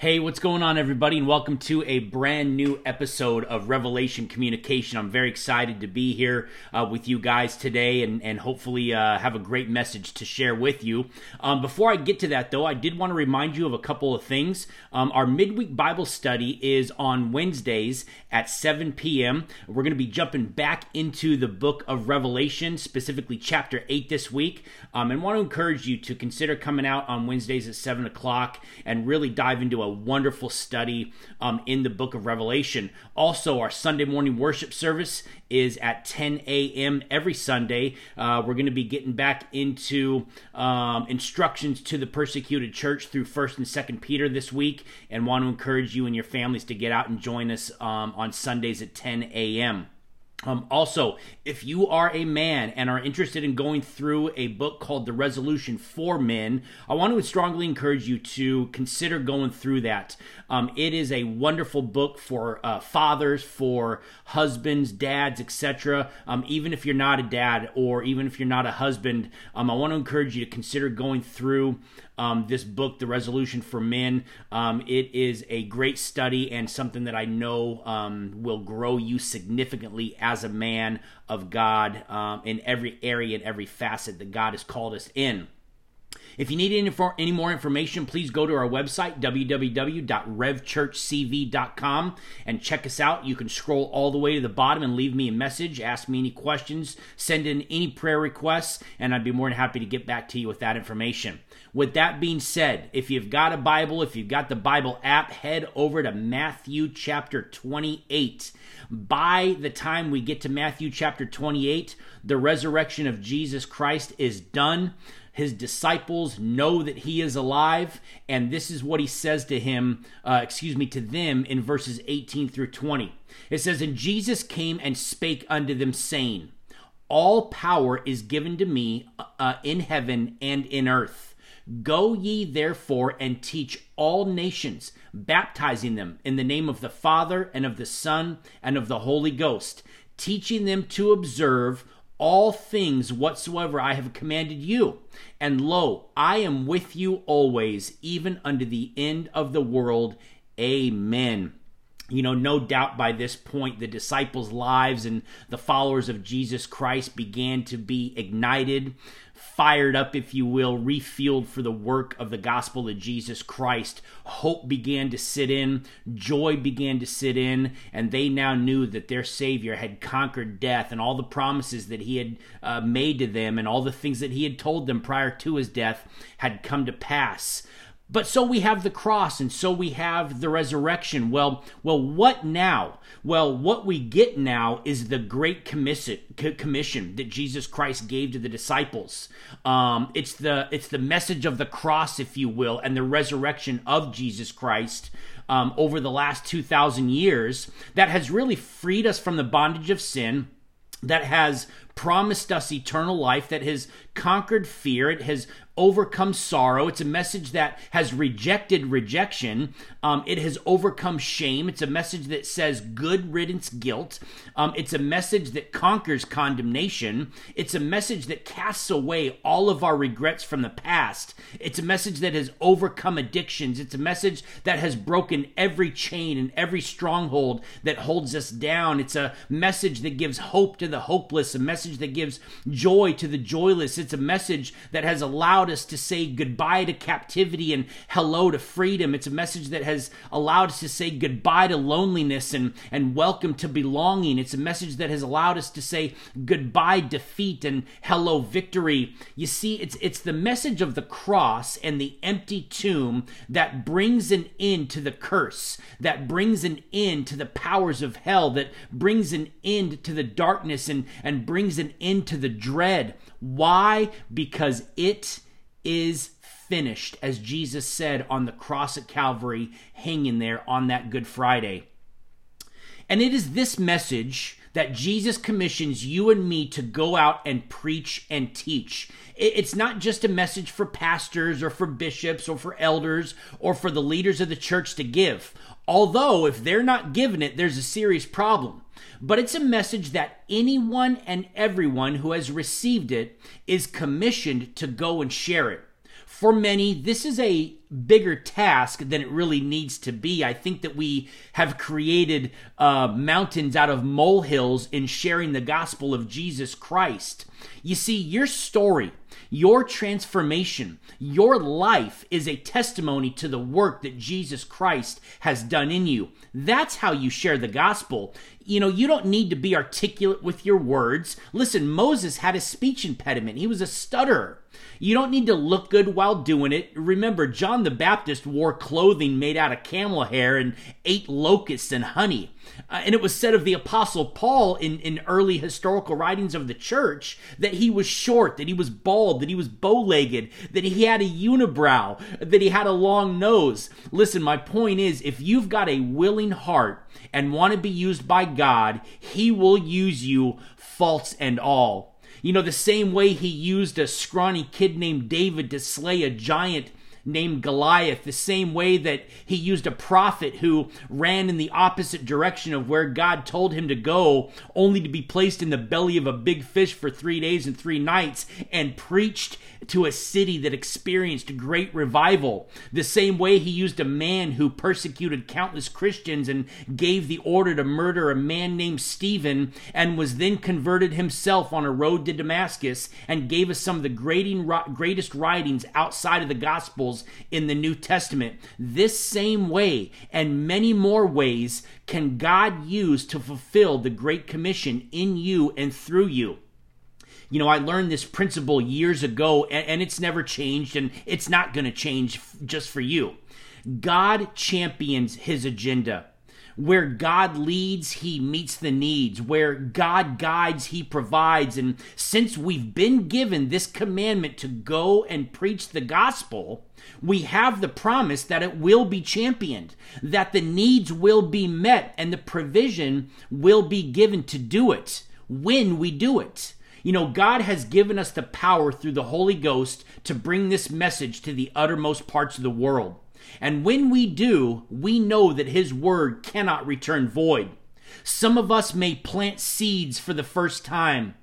Hey, what's going on, everybody, and welcome to a brand new episode of Revelation Communication. I'm very excited to be here uh, with you guys today and, and hopefully uh, have a great message to share with you. Um, before I get to that, though, I did want to remind you of a couple of things. Um, our midweek Bible study is on Wednesdays at 7 p.m. We're going to be jumping back into the book of Revelation, specifically chapter 8 this week, um, and want to encourage you to consider coming out on Wednesdays at 7 o'clock and really dive into a wonderful study um, in the book of Revelation. Also, our Sunday morning worship service is at 10 a.m. every Sunday. Uh, we're going to be getting back into um, instructions to the persecuted church through 1st and 2nd Peter this week and want to encourage you and your families to get out and join us um, on Sundays at 10 a.m. Um, also, if you are a man and are interested in going through a book called The Resolution for Men, I want to strongly encourage you to consider going through that. Um, it is a wonderful book for uh, fathers, for husbands, dads, etc. Um, even if you're not a dad or even if you're not a husband, um, I want to encourage you to consider going through um, this book, The Resolution for Men. Um, it is a great study and something that I know um, will grow you significantly as a man of God um, in every area and every facet that God has called us in. If you need any, any more information, please go to our website, www.revchurchcv.com, and check us out. You can scroll all the way to the bottom and leave me a message, ask me any questions, send in any prayer requests, and I'd be more than happy to get back to you with that information. With that being said, if you've got a Bible, if you've got the Bible app, head over to Matthew chapter 28. By the time we get to Matthew chapter 28, the resurrection of Jesus Christ is done. His disciples know that he is alive, and this is what he says to him, uh, excuse me, to them in verses 18 through 20. It says, And Jesus came and spake unto them, saying, All power is given to me uh, in heaven and in earth. Go ye therefore and teach all nations, baptizing them in the name of the Father and of the Son and of the Holy Ghost, teaching them to observe all things whatsoever I have commanded you. And lo, I am with you always, even unto the end of the world. Amen. You know, no doubt by this point, the disciples' lives and the followers of Jesus Christ began to be ignited fired up, if you will, refueled for the work of the gospel of Jesus Christ. Hope began to sit in, joy began to sit in, and they now knew that their Savior had conquered death and all the promises that He had uh, made to them and all the things that He had told them prior to His death had come to pass. But so we have the cross and so we have the resurrection. Well, well, what now? Well, what we get now is the great commission, that Jesus Christ gave to the disciples. Um, it's the it's the message of the cross, if you will, and the resurrection of Jesus Christ um, over the last two thousand years that has really freed us from the bondage of sin that has promised us eternal life, that has conquered fear, it has overcome sorrow. It's a message that has rejected rejection. Um, it has overcome shame. It's a message that says good riddance guilt. Um, it's a message that conquers condemnation. It's a message that casts away all of our regrets from the past. It's a message that has overcome addictions. It's a message that has broken every chain and every stronghold that holds us down. It's a message that gives hope to the hopeless, a message that gives joy to the joyless. It's a message that has allowed us to say goodbye to captivity and hello to freedom. It's a message that has allowed us to say goodbye to loneliness and, and welcome to belonging. It's a message that has allowed us to say goodbye defeat and hello victory. You see, it's it's the message of the cross and the empty tomb that brings an end to the curse, that brings an end to the powers of hell, that brings an end to the darkness and, and brings an end to the dread. Why? Because it is finished, as Jesus said on the cross at Calvary, hanging there on that Good Friday. And it is this message that Jesus commissions you and me to go out and preach and teach. It's not just a message for pastors or for bishops or for elders or for the leaders of the church to give. Although, if they're not giving it, there's a serious problem. But it's a message that anyone and everyone who has received it is commissioned to go and share it. For many, this is a bigger task than it really needs to be. I think that we have created uh, mountains out of molehills in sharing the gospel of Jesus Christ. You see, your story, your transformation, your life is a testimony to the work that Jesus Christ has done in you. That's how you share the gospel. You know, you don't need to be articulate with your words. Listen, Moses had a speech impediment, he was a stutterer. You don't need to look good while doing it. Remember, John the Baptist wore clothing made out of camel hair and ate locusts and honey. Uh, and it was said of the Apostle Paul in, in early historical writings of the church that he was short, that he was bald, that he was bow legged, that he had a unibrow, that he had a long nose. Listen, my point is if you've got a willing heart and want to be used by God, he will use you, faults and all. You know, the same way he used a scrawny kid named David to slay a giant named Goliath, the same way that he used a prophet who ran in the opposite direction of where God told him to go, only to be placed in the belly of a big fish for three days and three nights, and preached to a city that experienced great revival. The same way he used a man who persecuted countless Christians and gave the order to murder a man named Stephen and was then converted himself on a road to Damascus and gave us some of the greatest writings outside of the Gospels in the New Testament. This same way and many more ways can God use to fulfill the Great Commission in you and through you. You know, I learned this principle years ago, and, and it's never changed, and it's not going to change f- just for you. God champions his agenda. Where God leads, he meets the needs. Where God guides, he provides. And since we've been given this commandment to go and preach the gospel, we have the promise that it will be championed, that the needs will be met, and the provision will be given to do it when we do it. You know, God has given us the power through the Holy Ghost to bring this message to the uttermost parts of the world. And when we do, we know that His word cannot return void. Some of us may plant seeds for the first time.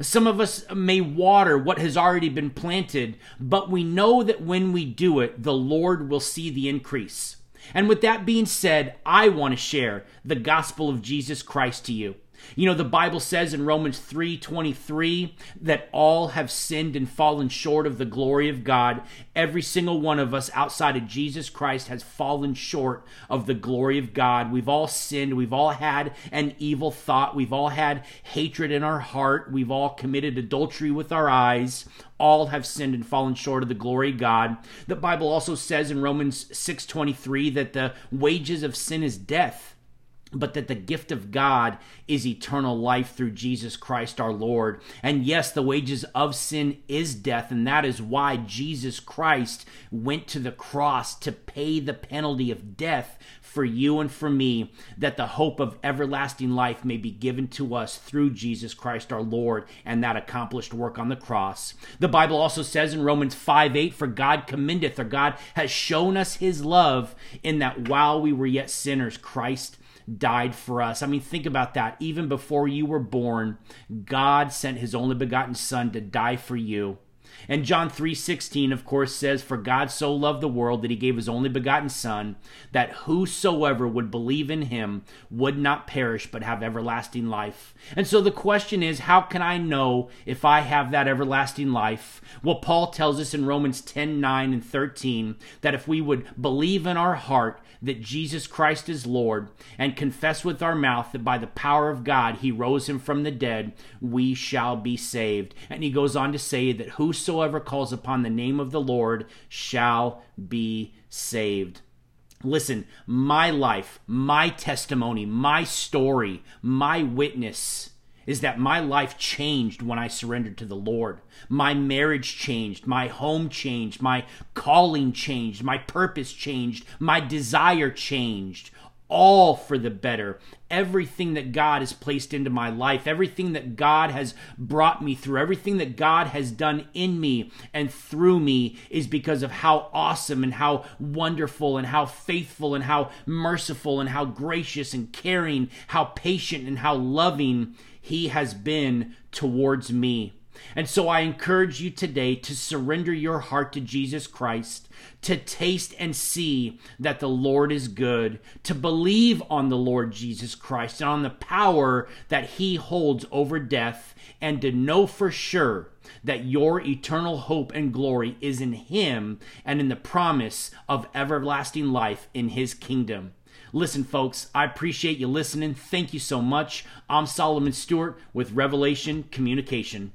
Some of us may water what has already been planted, but we know that when we do it, the Lord will see the increase. And with that being said, I want to share the gospel of Jesus Christ to you. You know, the Bible says in Romans 3:23 that all have sinned and fallen short of the glory of God. Every single one of us outside of Jesus Christ has fallen short of the glory of God. We've all sinned. We've all had an evil thought. We've all had hatred in our heart. We've all committed adultery with our eyes. All have sinned and fallen short of the glory of God. The Bible also says in Romans 6:23 that the wages of sin is death but that the gift of God is eternal life through Jesus Christ our Lord. And yes, the wages of sin is death, and that is why Jesus Christ went to the cross to pay the penalty of death for you and for me, that the hope of everlasting life may be given to us through Jesus Christ our Lord and that accomplished work on the cross. The Bible also says in Romans 5 8, For God commendeth, or God has shown us his love in that while we were yet sinners, Christ died for us. I mean, think about that. Even before you were born, God sent his only begotten Son to die for you. And John 3:16 of course says for God so loved the world that he gave his only begotten son that whosoever would believe in him would not perish but have everlasting life. And so the question is how can I know if I have that everlasting life? Well Paul tells us in Romans 10:9 and 13 that if we would believe in our heart that Jesus Christ is Lord and confess with our mouth that by the power of God he rose him from the dead, we shall be saved. And he goes on to say that whosoever calls upon the name of the Lord shall be saved. Listen, my life, my testimony, my story, my witness is that my life changed when I surrendered to the Lord. My marriage changed, my home changed, my calling changed, my purpose changed, my desire changed. All for the better. Everything that God has placed into my life, everything that God has brought me through, everything that God has done in me and through me is because of how awesome and how wonderful and how faithful and how merciful and how gracious and caring, how patient and how loving he has been towards me. And so I encourage you today to surrender your heart to Jesus Christ, to taste and see that the Lord is good, to believe on the Lord Jesus Christ and on the power that he holds over death, and to know for sure that your eternal hope and glory is in him and in the promise of everlasting life in his kingdom. Listen, folks, I appreciate you listening. Thank you so much. I'm Solomon Stewart with Revelation Communication.